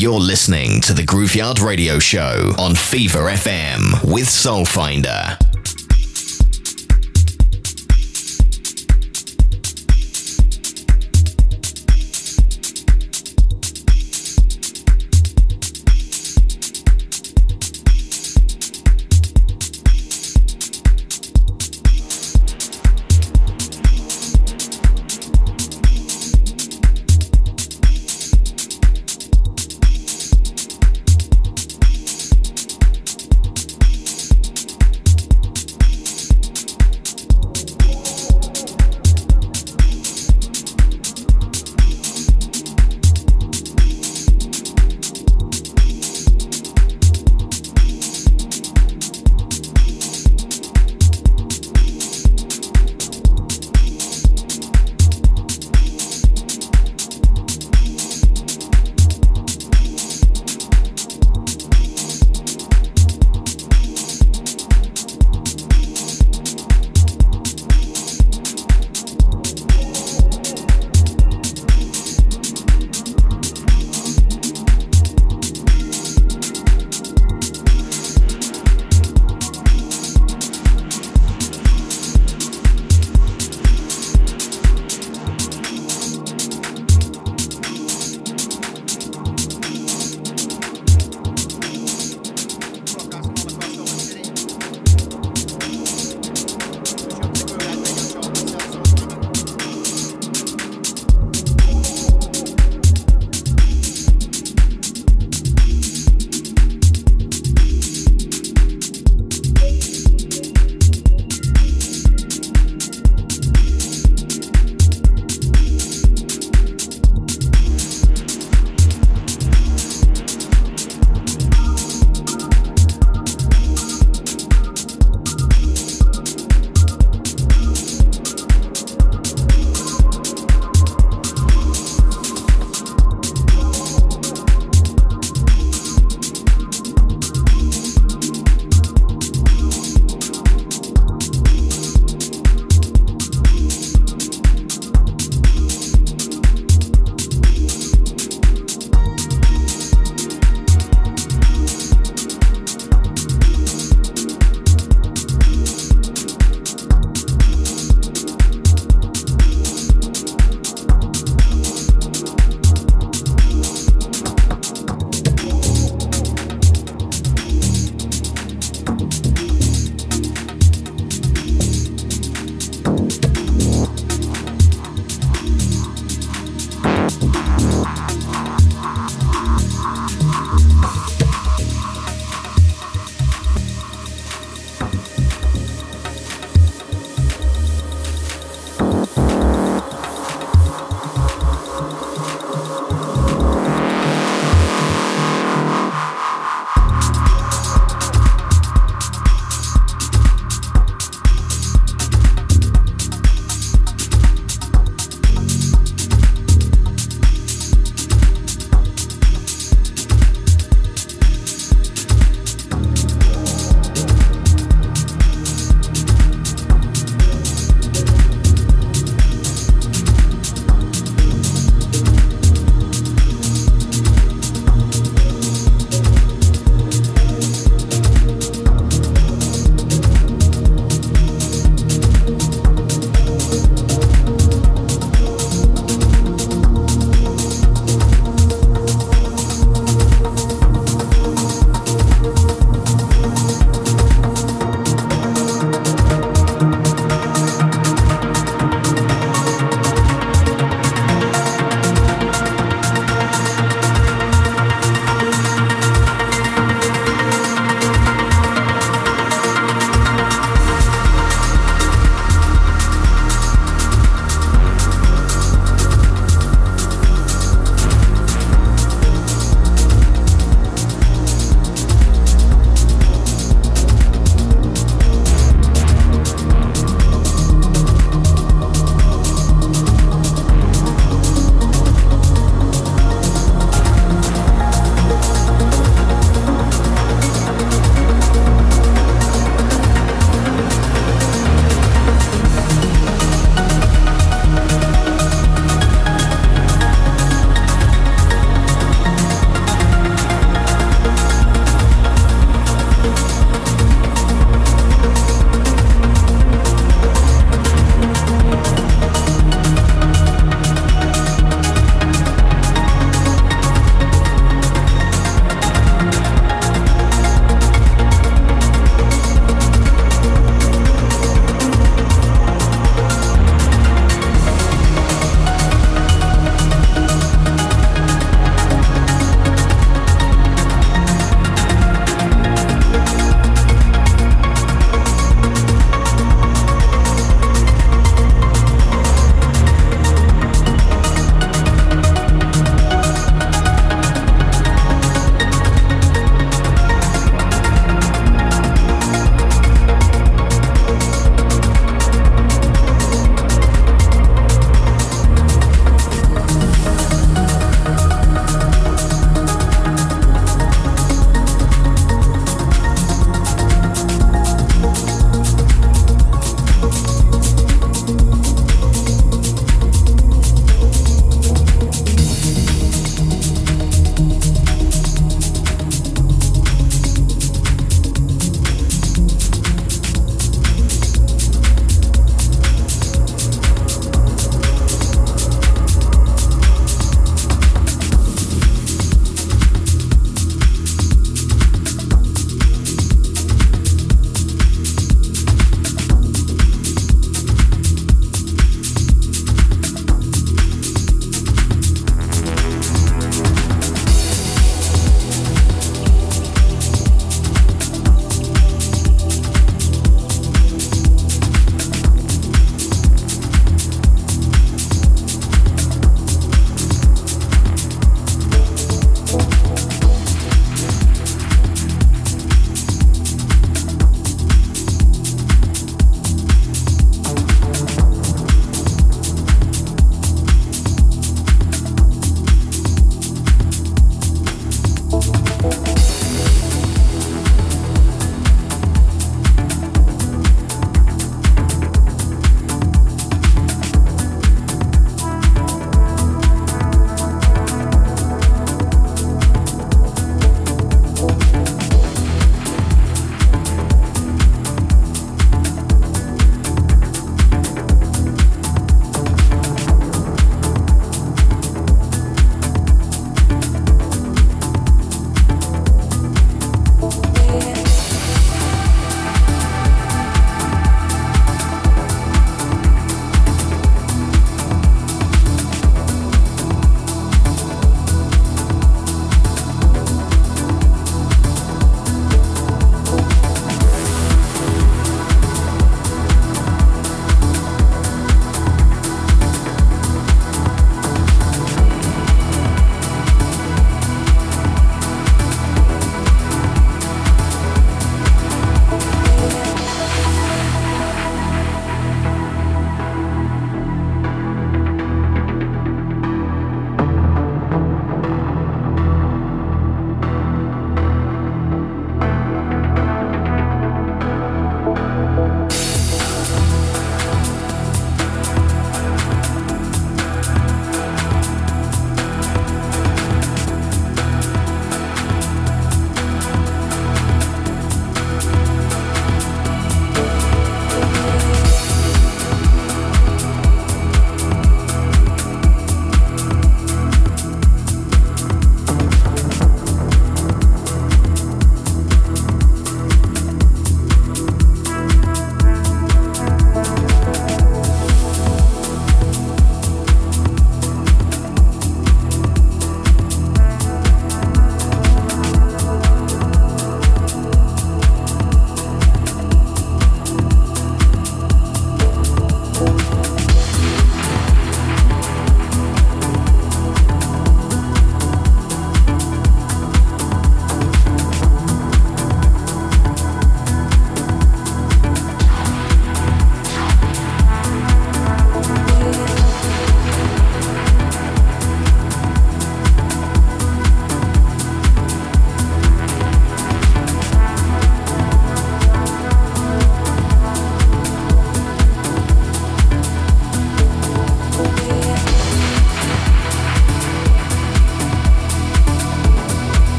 You're listening to the Grooveyard Radio Show on Phever FM with Soulfinder.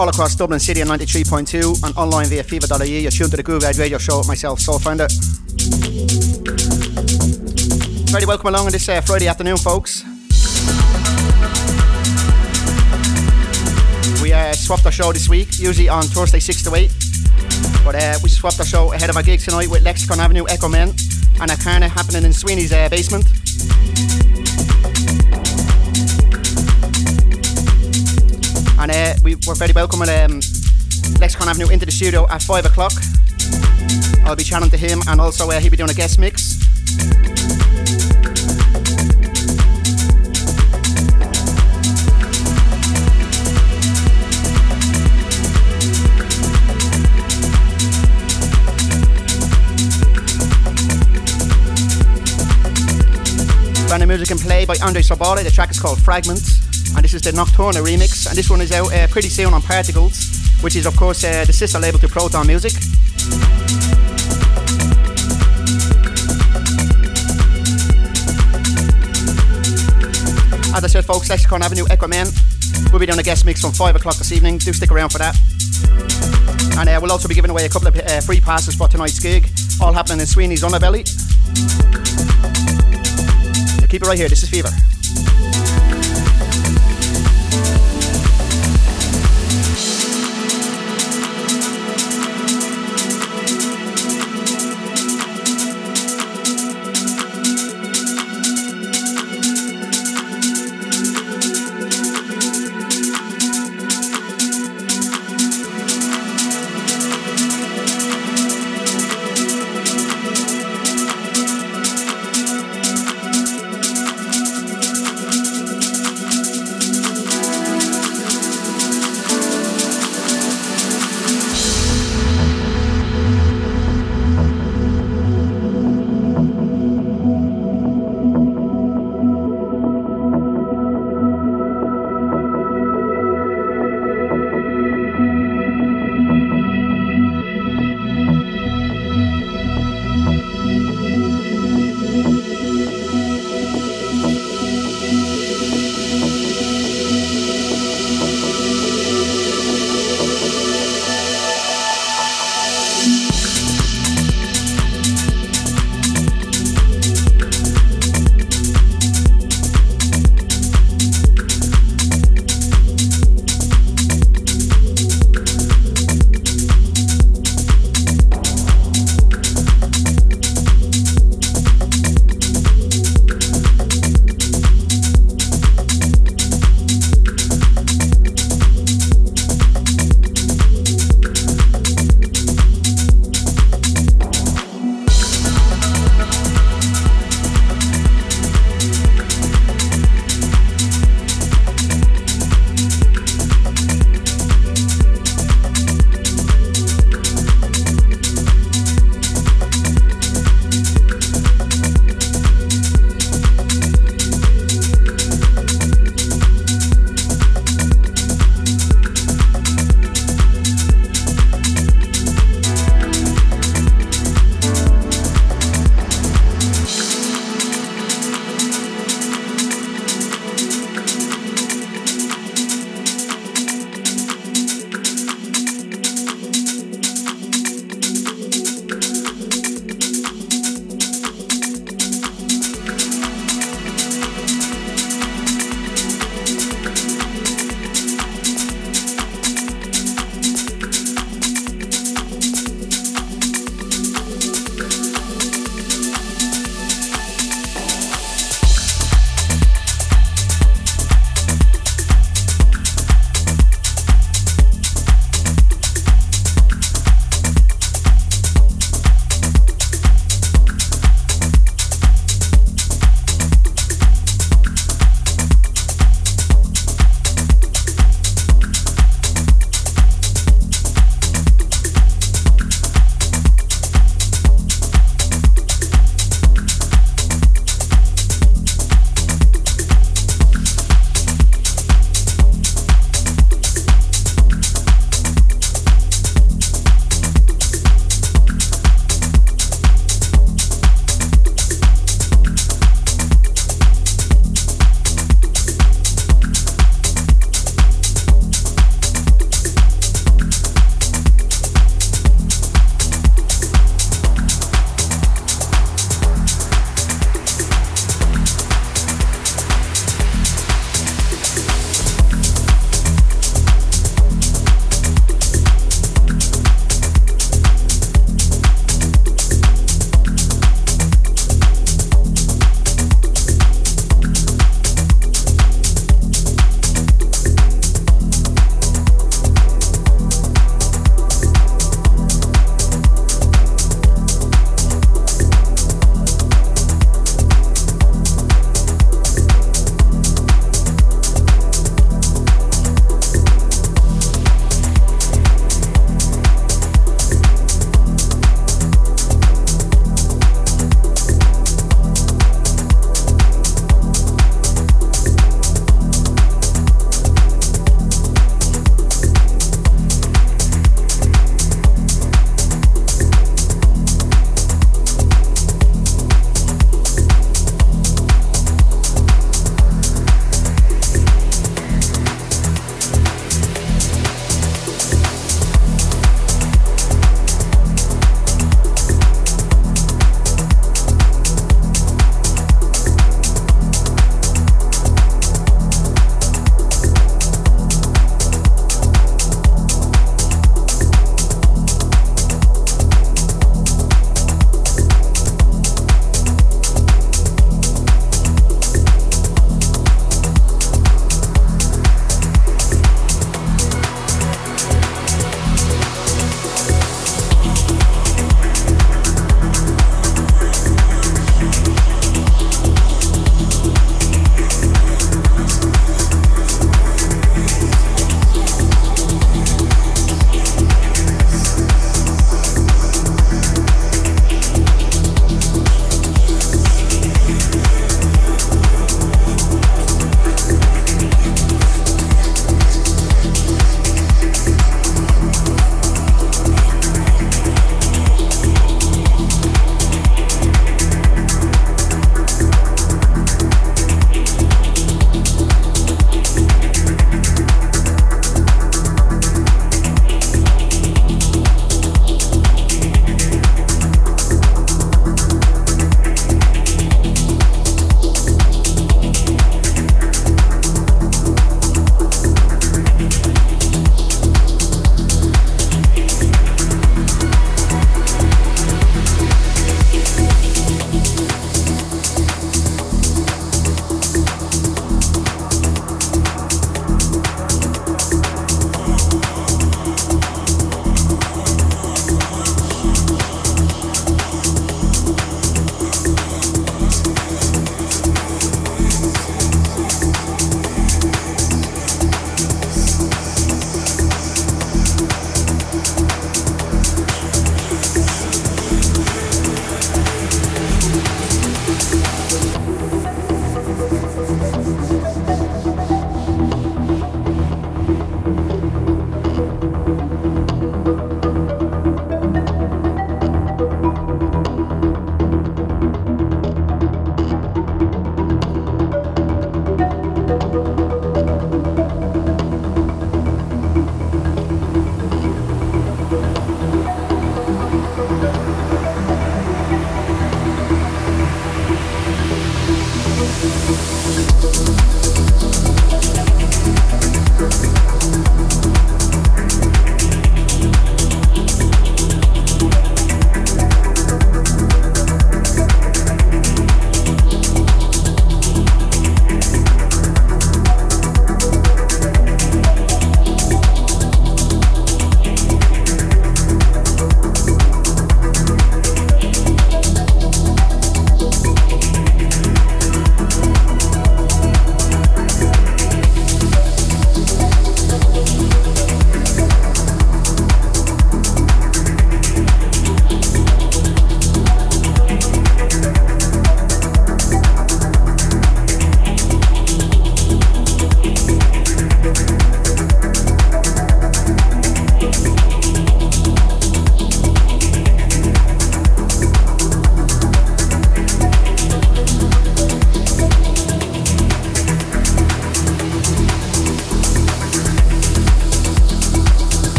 All across Dublin City on 93.2 and online via phever.ie. You're tuned to the Groove Edge Radio Show with myself, Soulfinder. Very welcome along on this uh, Friday afternoon, folks. We uh, swapped our show this week, usually on Thursday 6 to 8. But uh, we swapped our show ahead of our gig tonight with Lexicon Avenue Echomen and a of happening in Sweeney's uh, basement. We were very welcome at um, Lexicon Avenue into the studio at 5 o'clock. I'll be chatting to him and also uh, he'll be doing a guest mix. Brand new music and play by Andre Sobota. The track is called Fragments, and this is the Nocturna remix. And this one is out uh, pretty soon on Particles, which is, of course, uh, the sister label to Proton Music. As I said, folks, Lexicon Avenue, Echomen. We'll be doing a guest mix from 5 o'clock this evening. Do stick around for that. And uh, we'll also be giving away a couple of uh, free passes for tonight's gig, all happening in Sweeney's Underbelly. Keep it right here. This is Phever.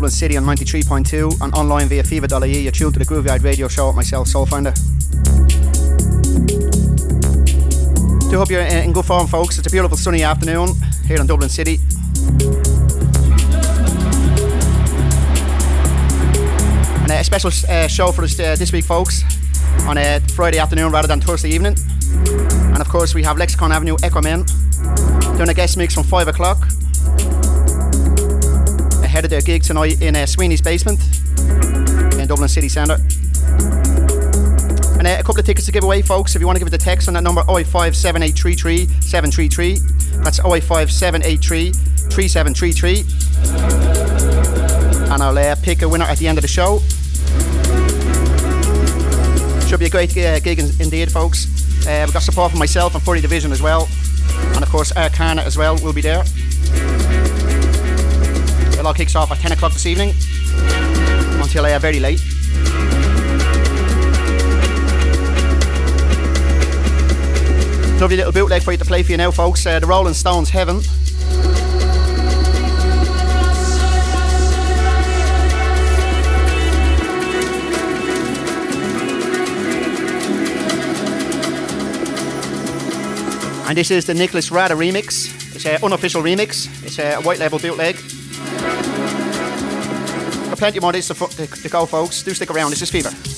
Dublin City on 93.2 and online via phever.ie. You're tuned to the Grooveyard radio show with myself, Soulfinder. Do hope you're in good form, folks. It's a beautiful sunny afternoon here in Dublin City. And a special uh, show for us uh, this week, folks, on a Friday afternoon rather than Thursday evening. And of course, we have Lexicon Avenue Echomen doing a guest mix from 5 o'clock ahead of their gig tonight in uh, Sweeney's Basement in Dublin City Centre. And uh, a couple of tickets to give away, folks. If you want to give it a text on that number, 0857833 733. That's 0857833 3733. And I'll uh, pick a winner at the end of the show. Should be a great uh, gig indeed, folks. Uh, we've got support from myself and Furry Division as well. And of course, Arcana as well will be there. It all kicks off at 10 o'clock this evening until uh, very late. Lovely little bootleg for you to play for you now, folks. Uh, the Rolling Stones Heaven. And this is the Nicolas Rada remix. It's an unofficial remix. It's a white label bootleg. Plenty more to, to, to go, folks. Do stick around. This is Phever.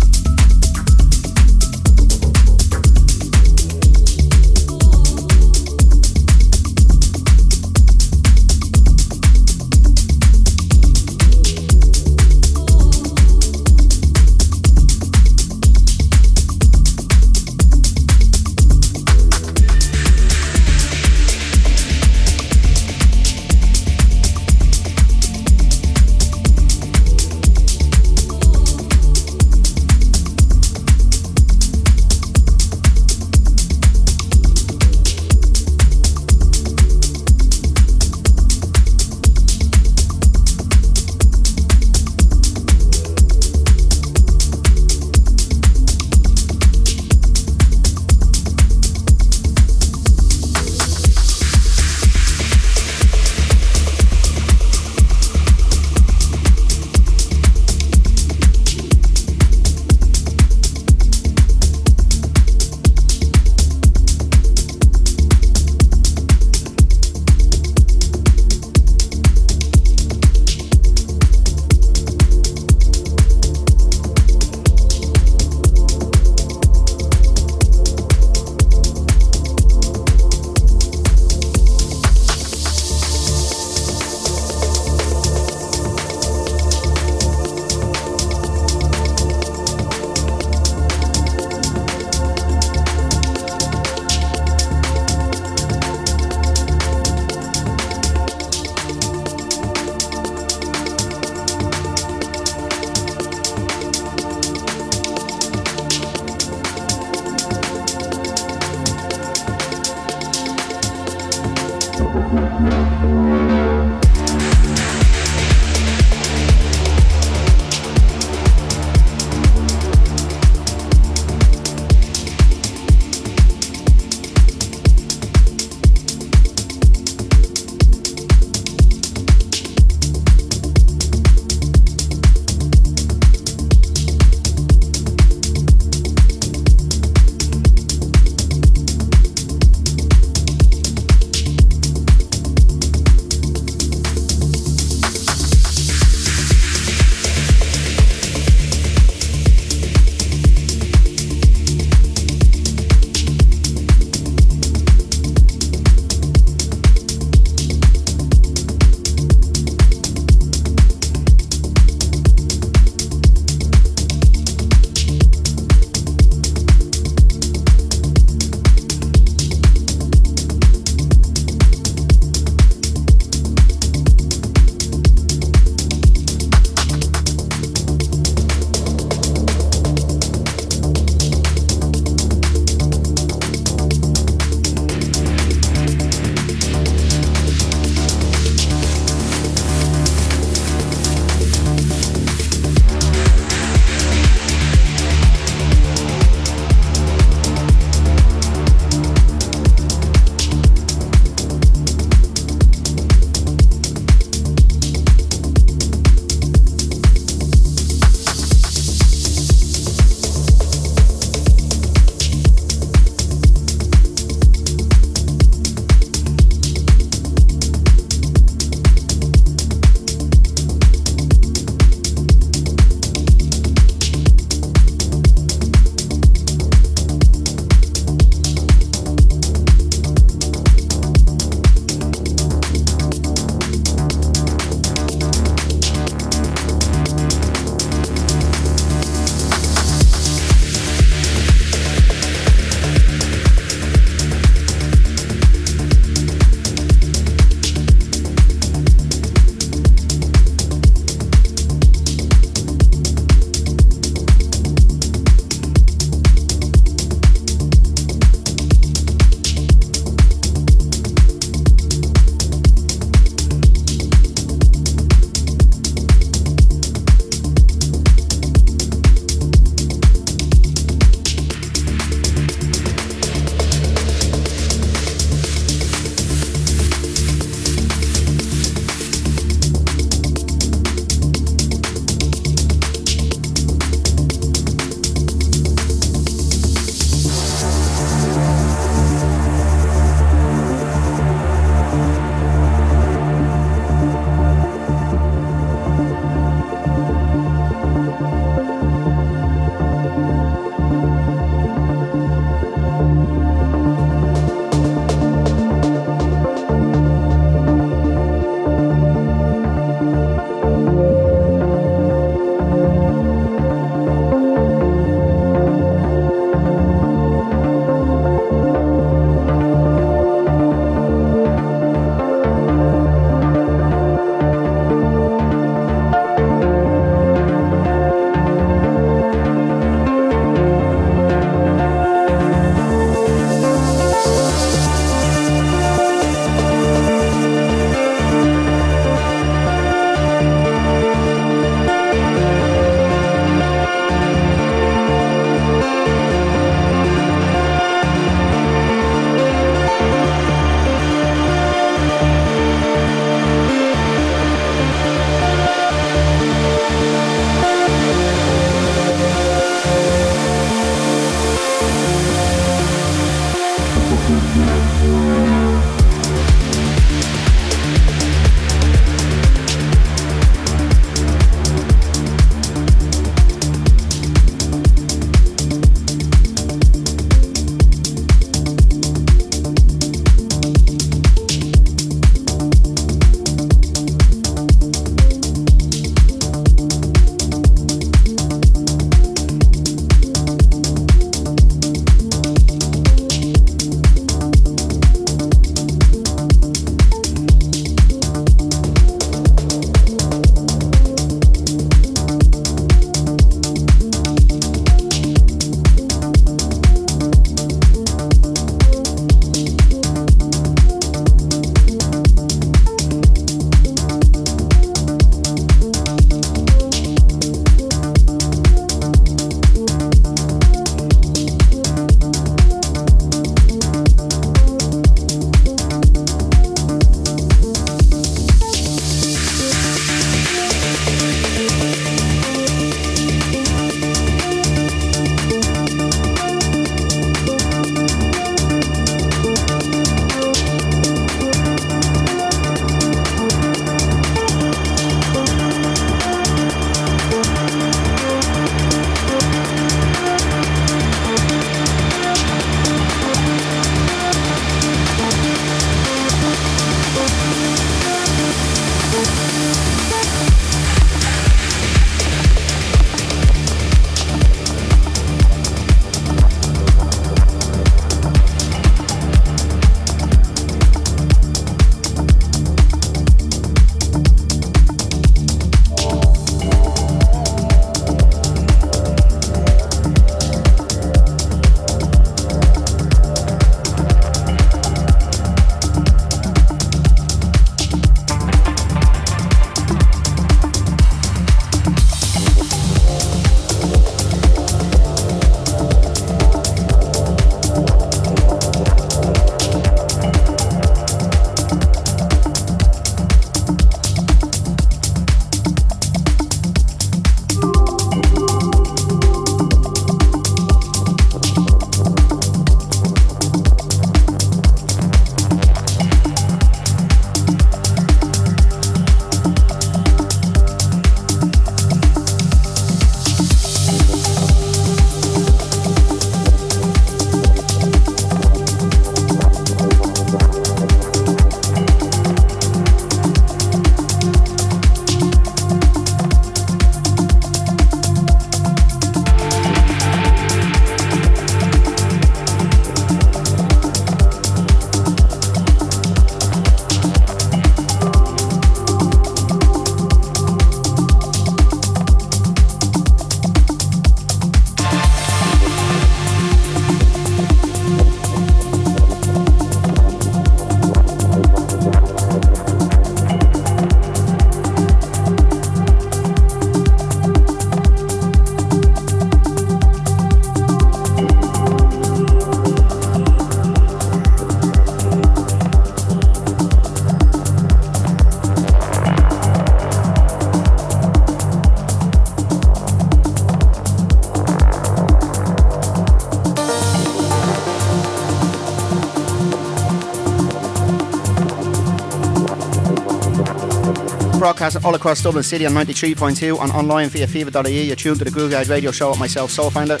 Broadcasting all across Dublin City on 93.2 and online via phever.ie. You're tuned to the Grooveyard Radio Show with myself, Soulfinder.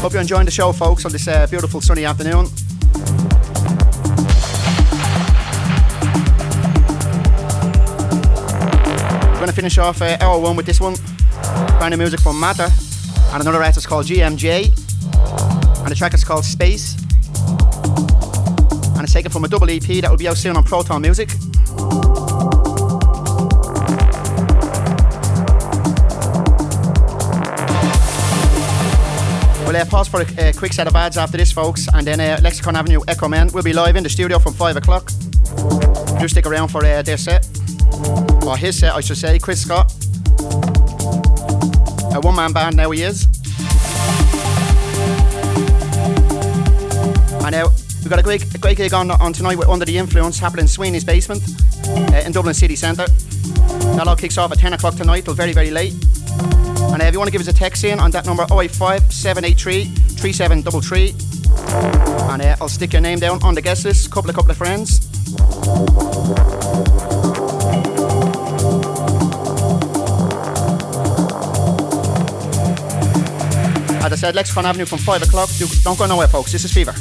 Hope you're enjoying the show, folks, on this uh, beautiful sunny afternoon. We're going to finish off uh, hour one with this one. Brand new music from Matter and another artist called GMJ. And the track is called Space. From a double EP that will be out soon on Proton Music. We'll uh, pause for a, a, quick set of ads after this, folks, and then uh, Lexicon Avenue Echomen will be live in the studio from 5 o'clock. Do stick around for uh, their set, or his set, I should say, Chris Scott. A one man band now he is. Got a great, a great gig on, on tonight with Under the Influence happening in Sweeney's basement uh, in Dublin City Centre. That all kicks off at 10 o'clock tonight till very, very late. And uh, if you want to give us a text in on that number 085 783 3733. And uh, I'll stick your name down on the guest list, couple of couple of friends. As I said, Lexicon Avenue from 5 o'clock. Don't go nowhere, folks. This is Phever.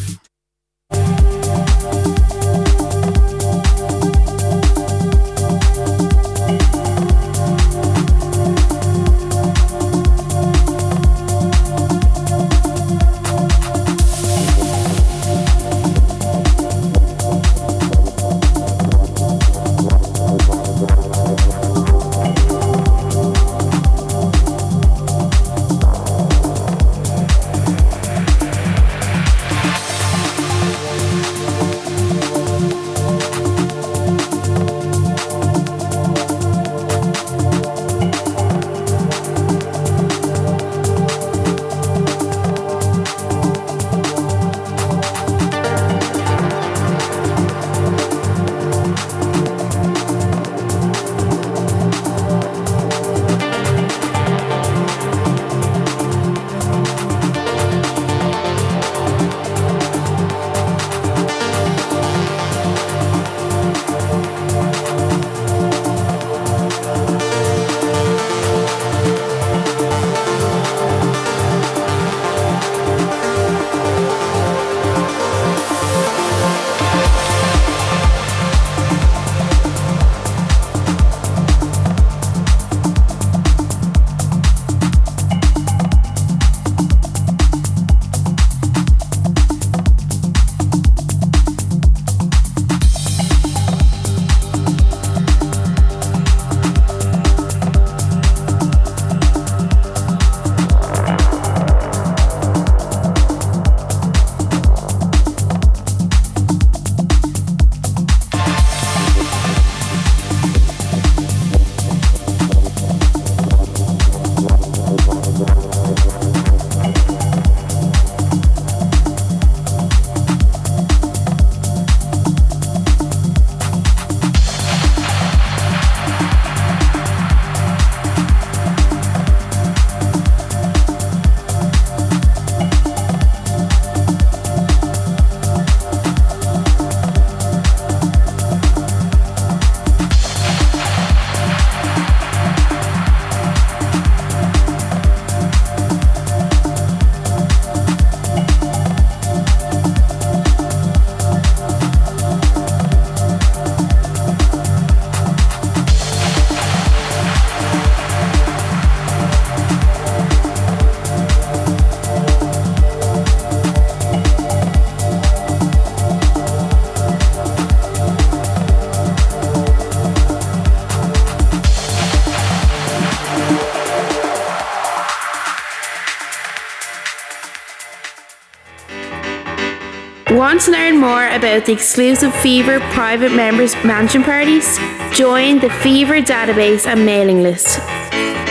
Want to learn more about the exclusive Phever private members mansion parties? Join the Phever database and mailing list.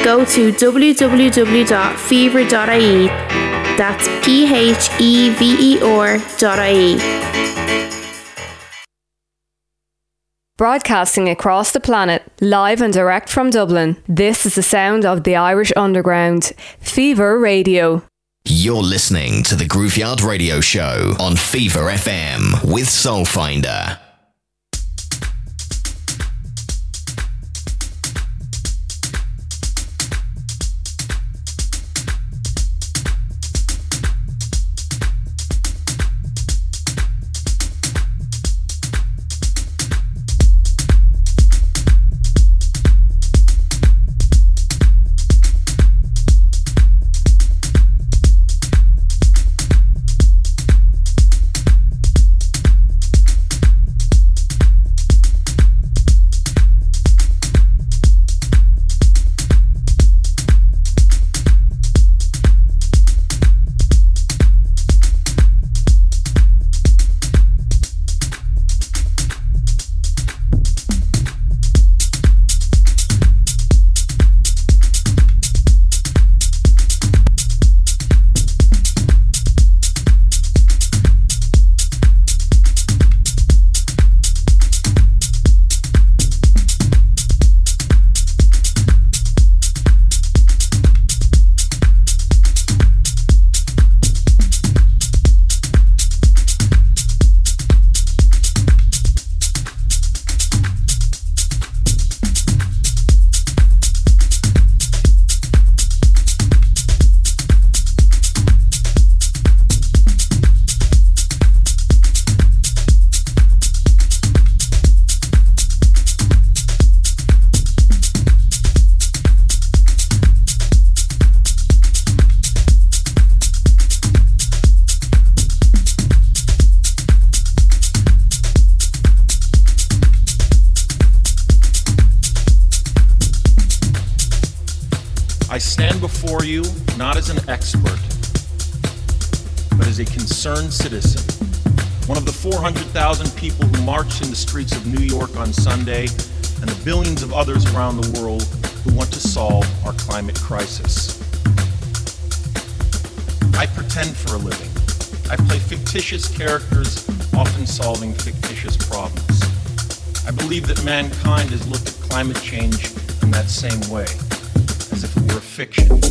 Go to www.phever.ie. That's P H E V E R.ie. Broadcasting across the planet, live and direct from Dublin, this is the sound of the Irish Underground. Phever Radio. You're listening to the Grooveyard Radio Show on Phever FM with Soulfinder. Mankind has looked at climate change in that same way, as if it were a fiction.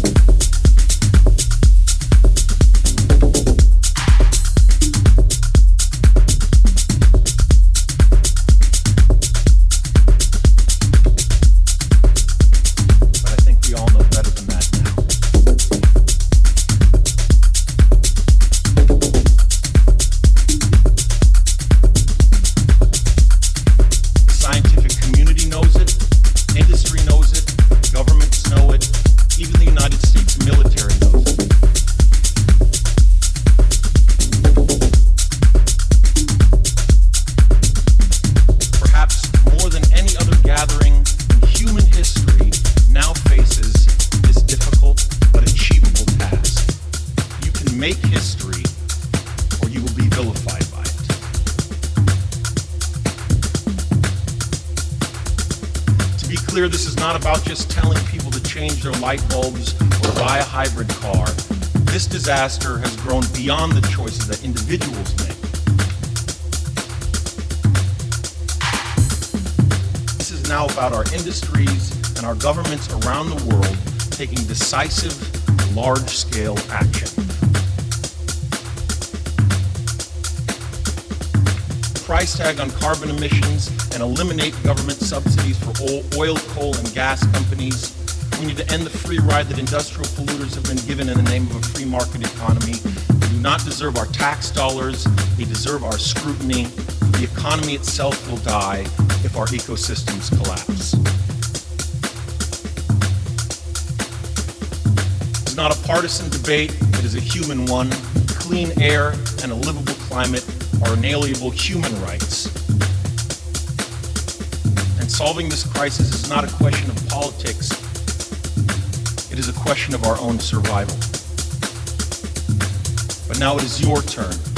Disaster has grown beyond the choices that individuals make. This is now about our industries and our governments around the world taking decisive, large scale action. Price tag on carbon emissions and eliminate government subsidies for oil, coal, and gas companies we need to end the free ride that industrial polluters have been given in the name of a free market economy. They do not deserve our tax dollars. They deserve our scrutiny. The economy itself will die if our ecosystems collapse. It's not a partisan debate, it is a human one. Clean air and a livable climate are inalienable human rights. And solving this crisis is not a question of politics, it is a question of our own survival. But now it is your turn.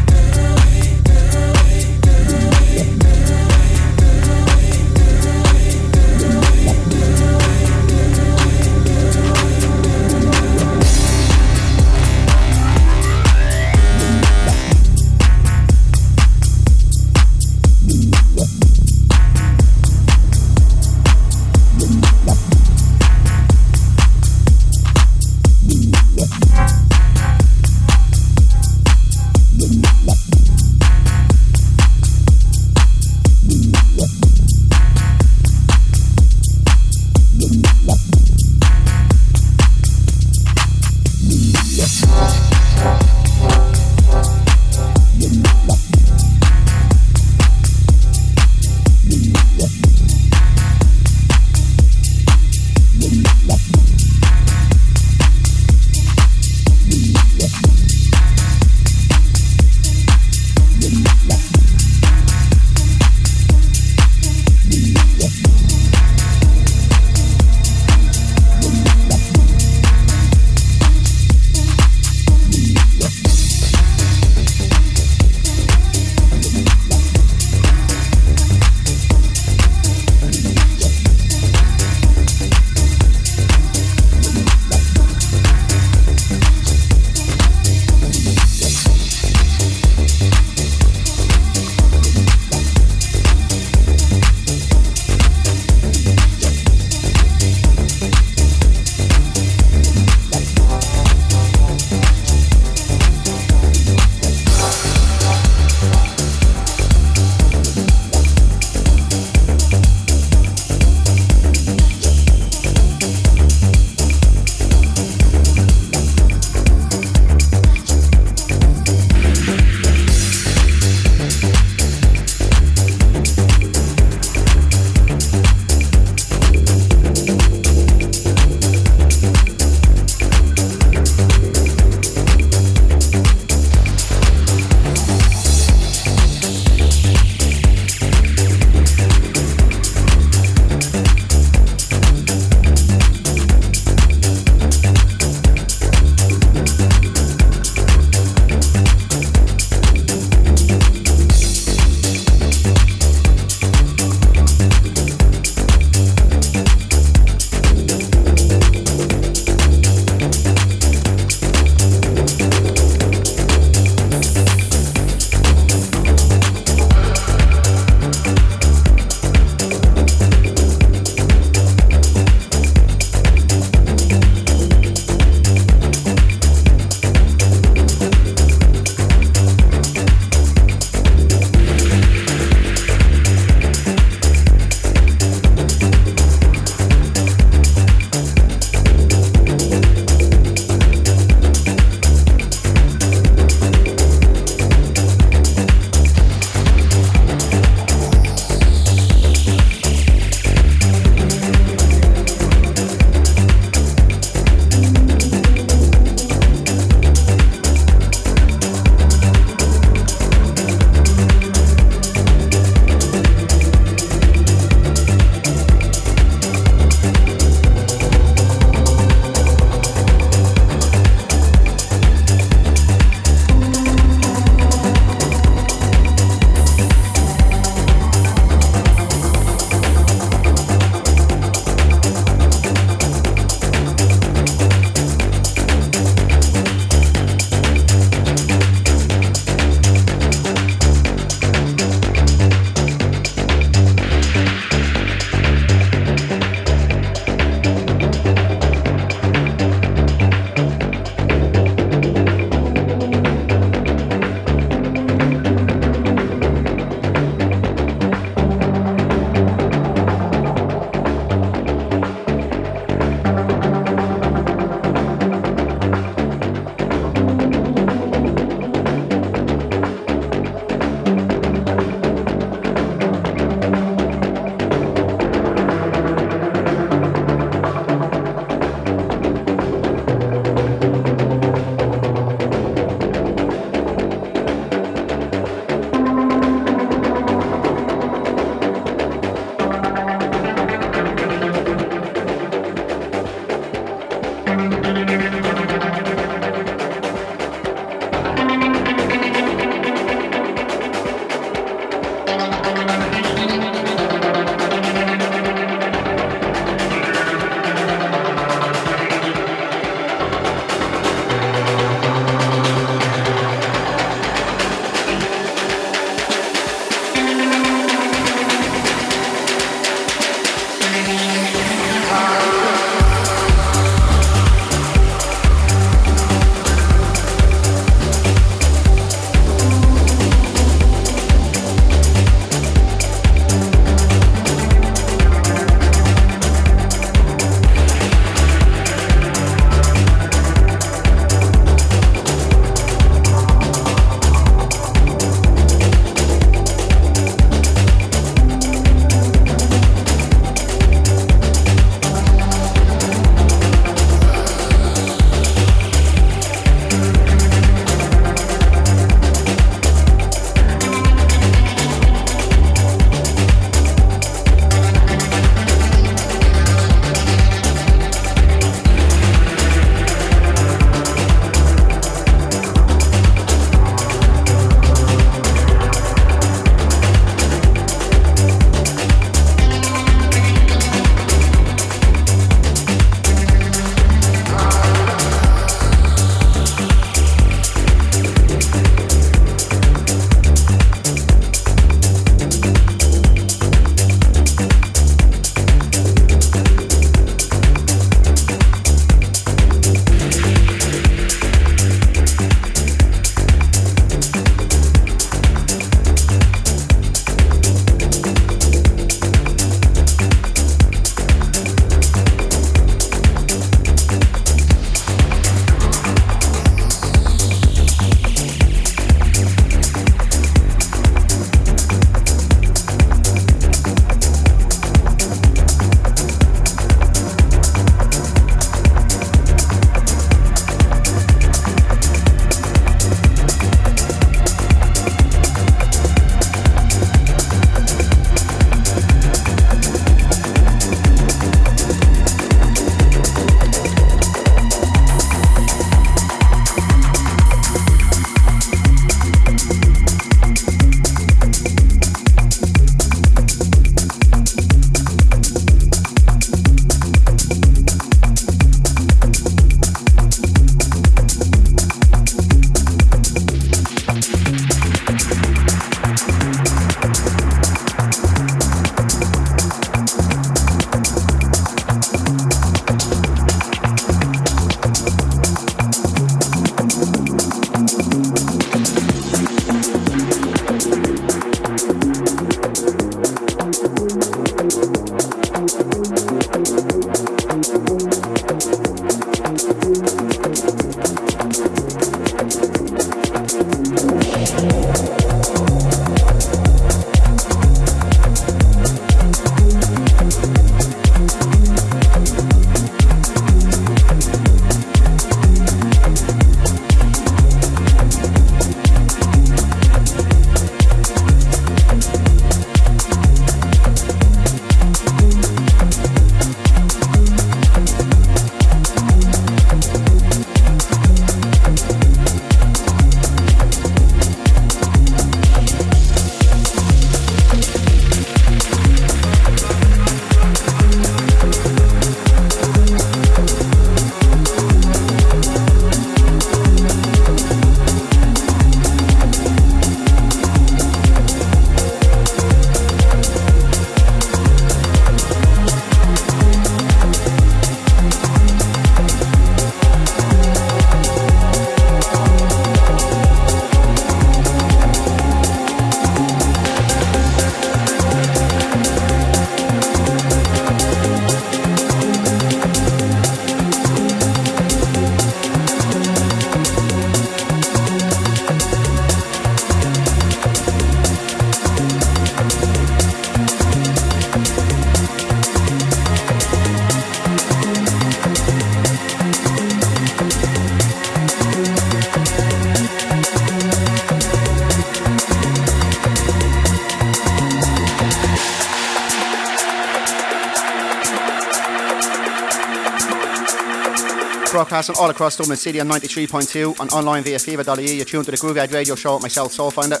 Broadcasting all across Dublin City on 93.2 and online via phever.ie. You're tuned to the Grooveyard Radio Show with myself, Soulfinder.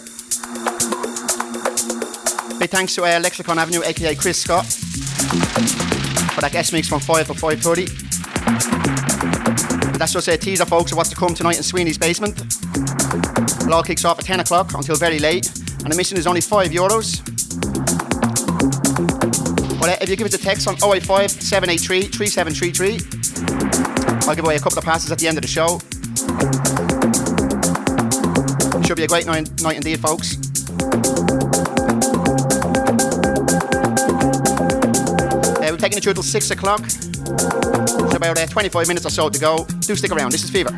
Big thanks to uh, Lexicon Avenue, aka Chris Scott, for that guest mix from 5 to 5.30. That's just a teaser, folks, of what's to come tonight in Sweeney's basement. It all kicks off at 10 o'clock until very late, and the mission is only 5 euros. Well, uh, if you give us a text on 085 783 3733, I'll give away a couple of passes at the end of the show. Should be a great night, night indeed, folks. Uh, we're taking it through till 6 o'clock. It's about uh, 25 minutes or so to go. Do stick around. This is Phever.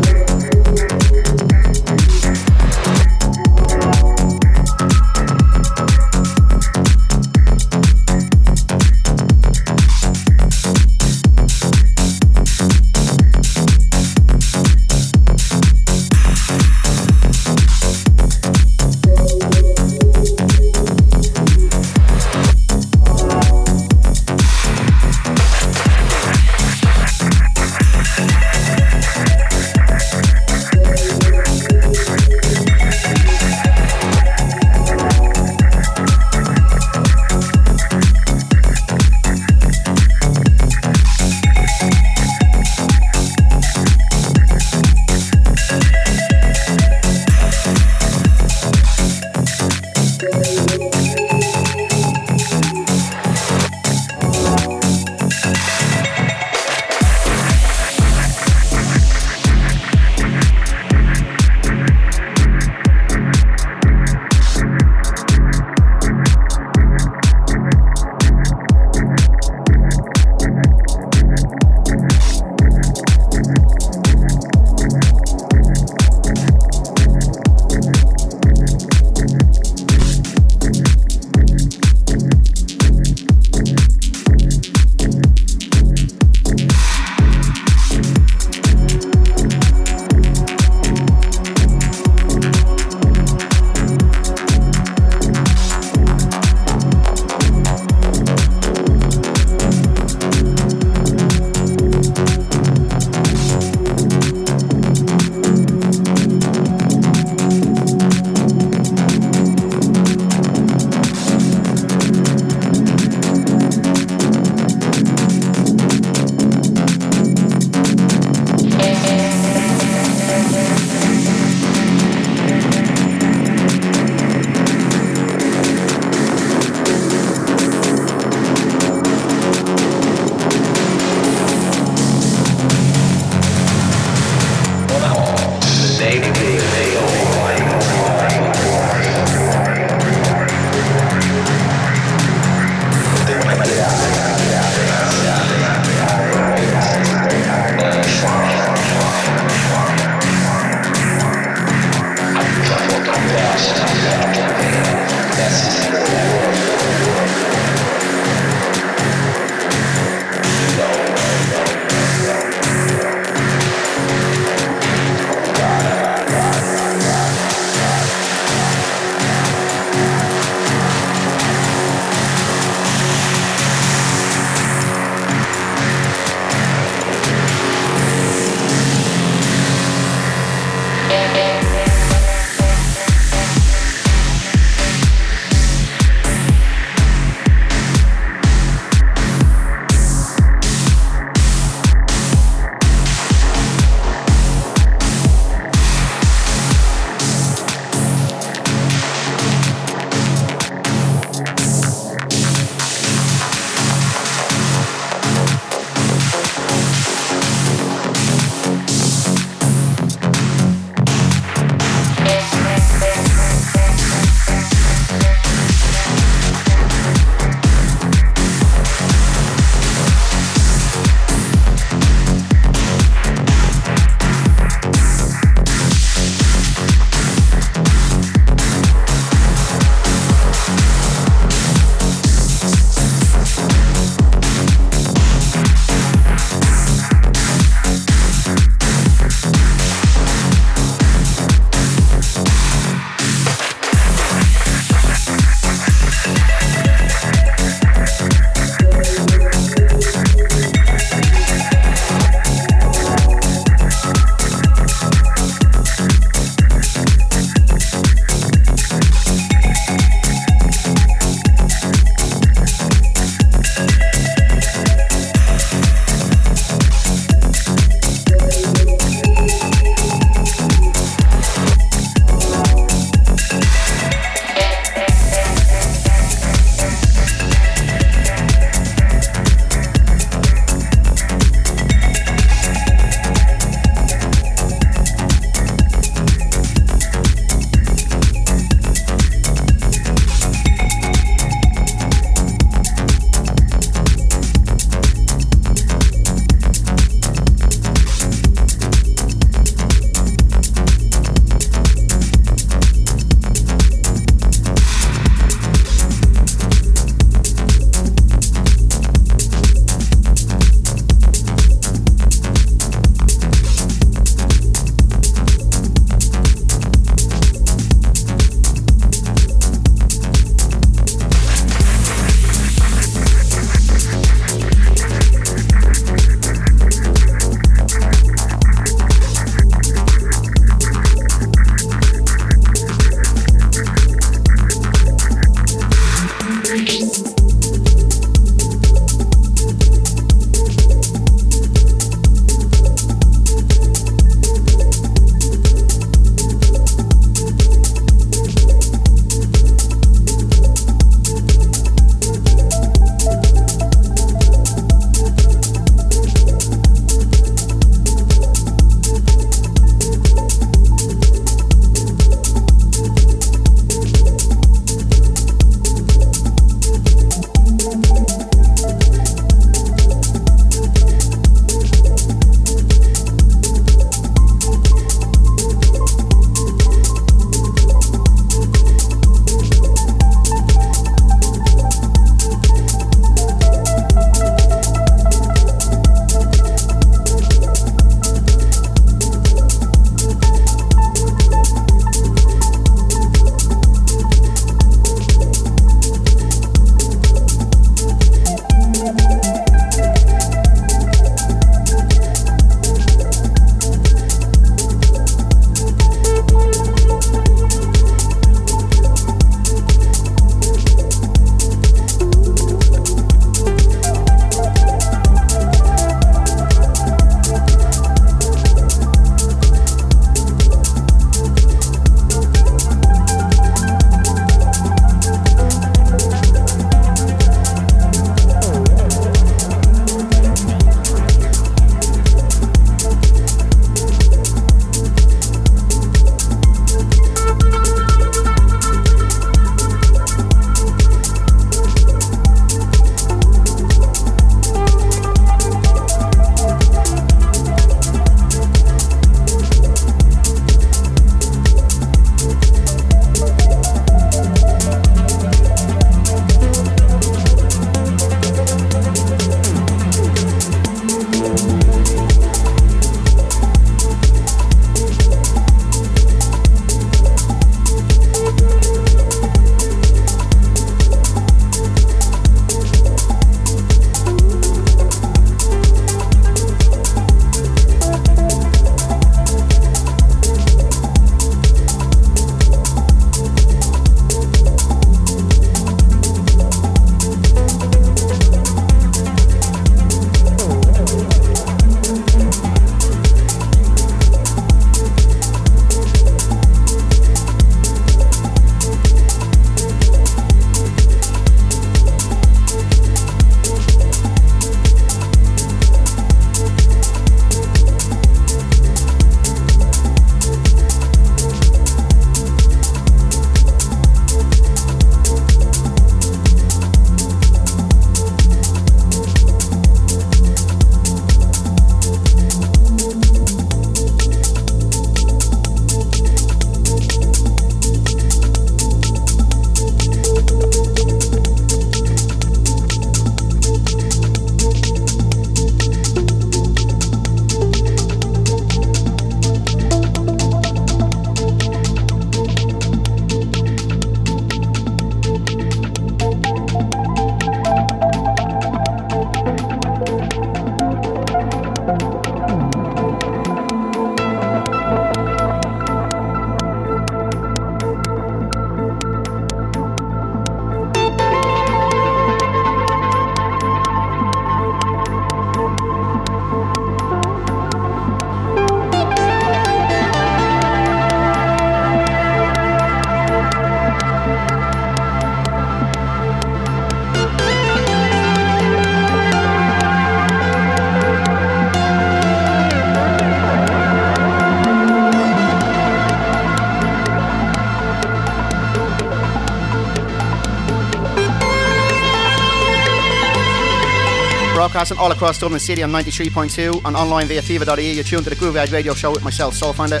Broadcasting all across Dublin City on 93.2 and online via phever.ie. You're tuned to the Groove Edge Radio Show with myself, Soulfinder.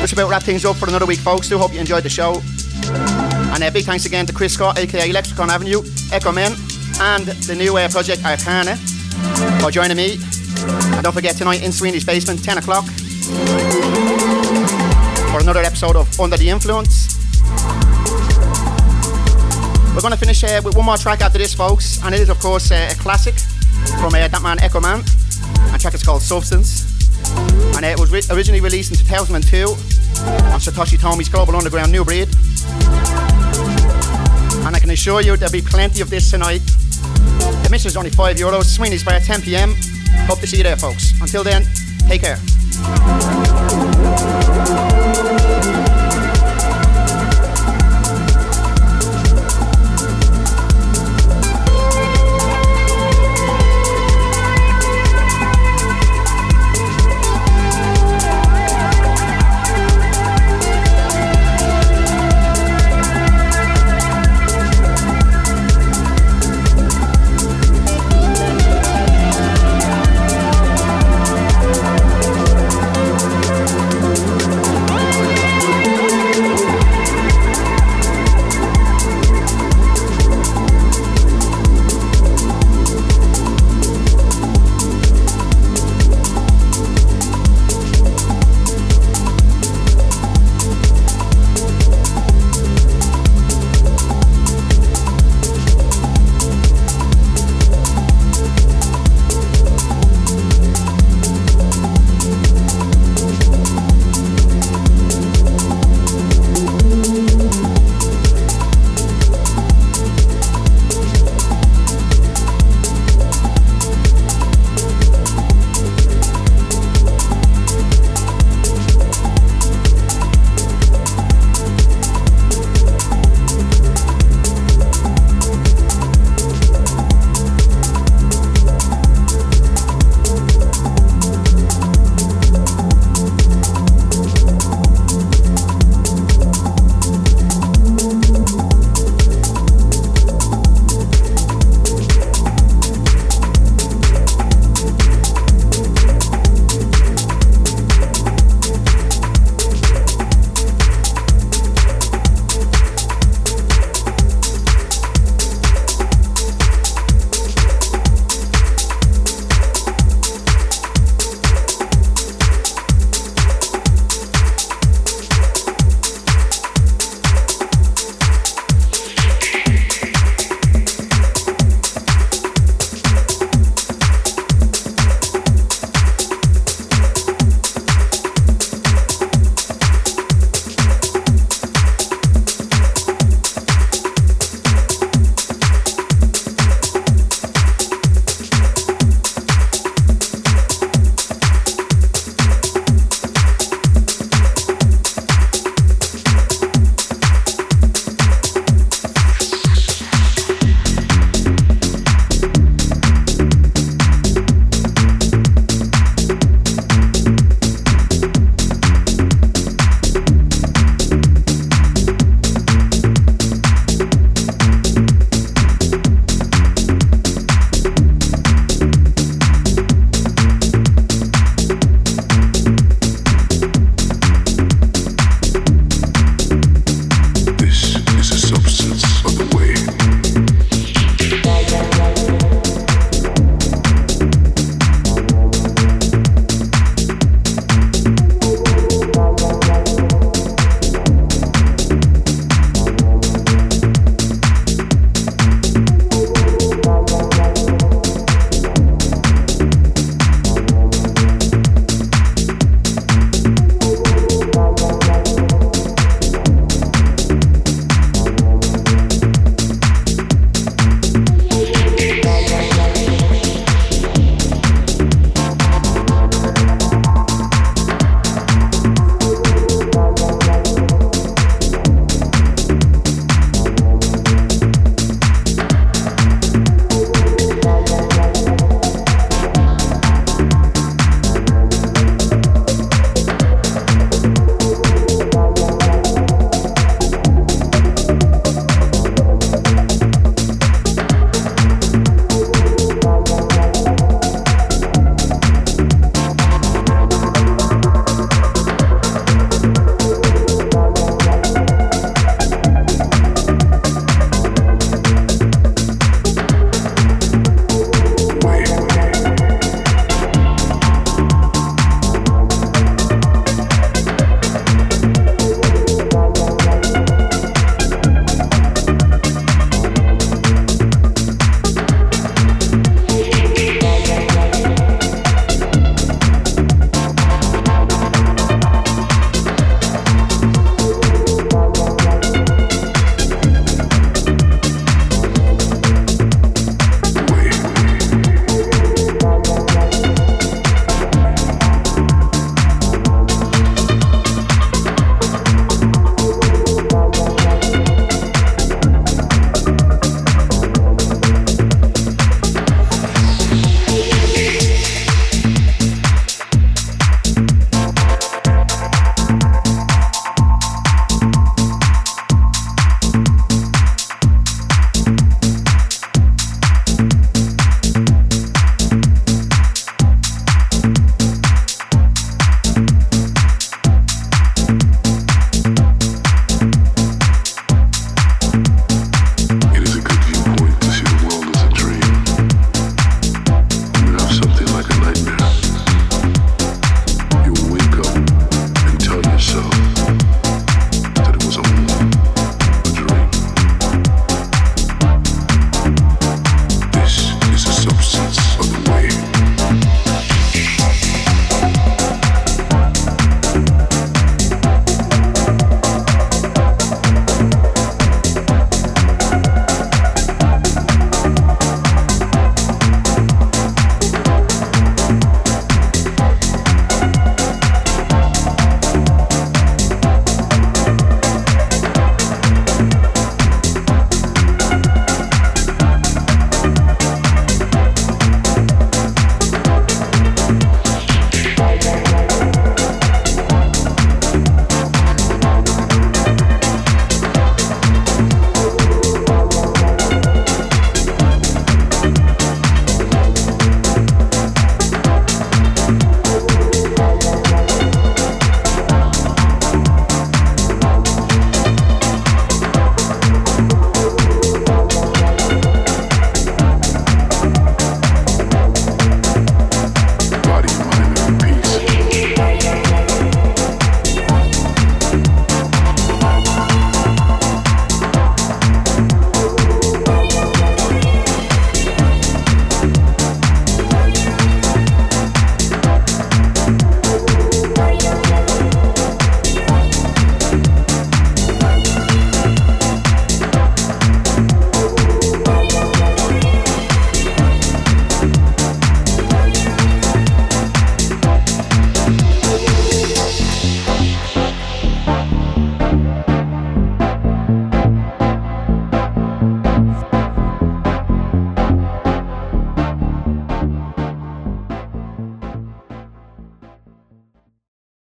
Just about wrap things up for another week, folks. Do hope you enjoyed the show. And a uh, big thanks again to Chris Scott, aka Lexicon Avenue, Echomen, and the new uh, project Arcana for joining me. And don't forget tonight in Sweeney's Basement, 10 o'clock, for another episode of Under the Influence. We're going to finish uh, with one more track after this, folks, and it is, of course, uh, a classic from uh, that man Echomen. The track is called Substance, and uh, it was originally released in 2002 on Satoshi Tomiie's Global Underground Nubreed. And I can assure you there'll be plenty of this tonight. The mission is only 5 euros, Sweeney's Bar, 10 pm. Hope to see you there, folks. Until then, take care.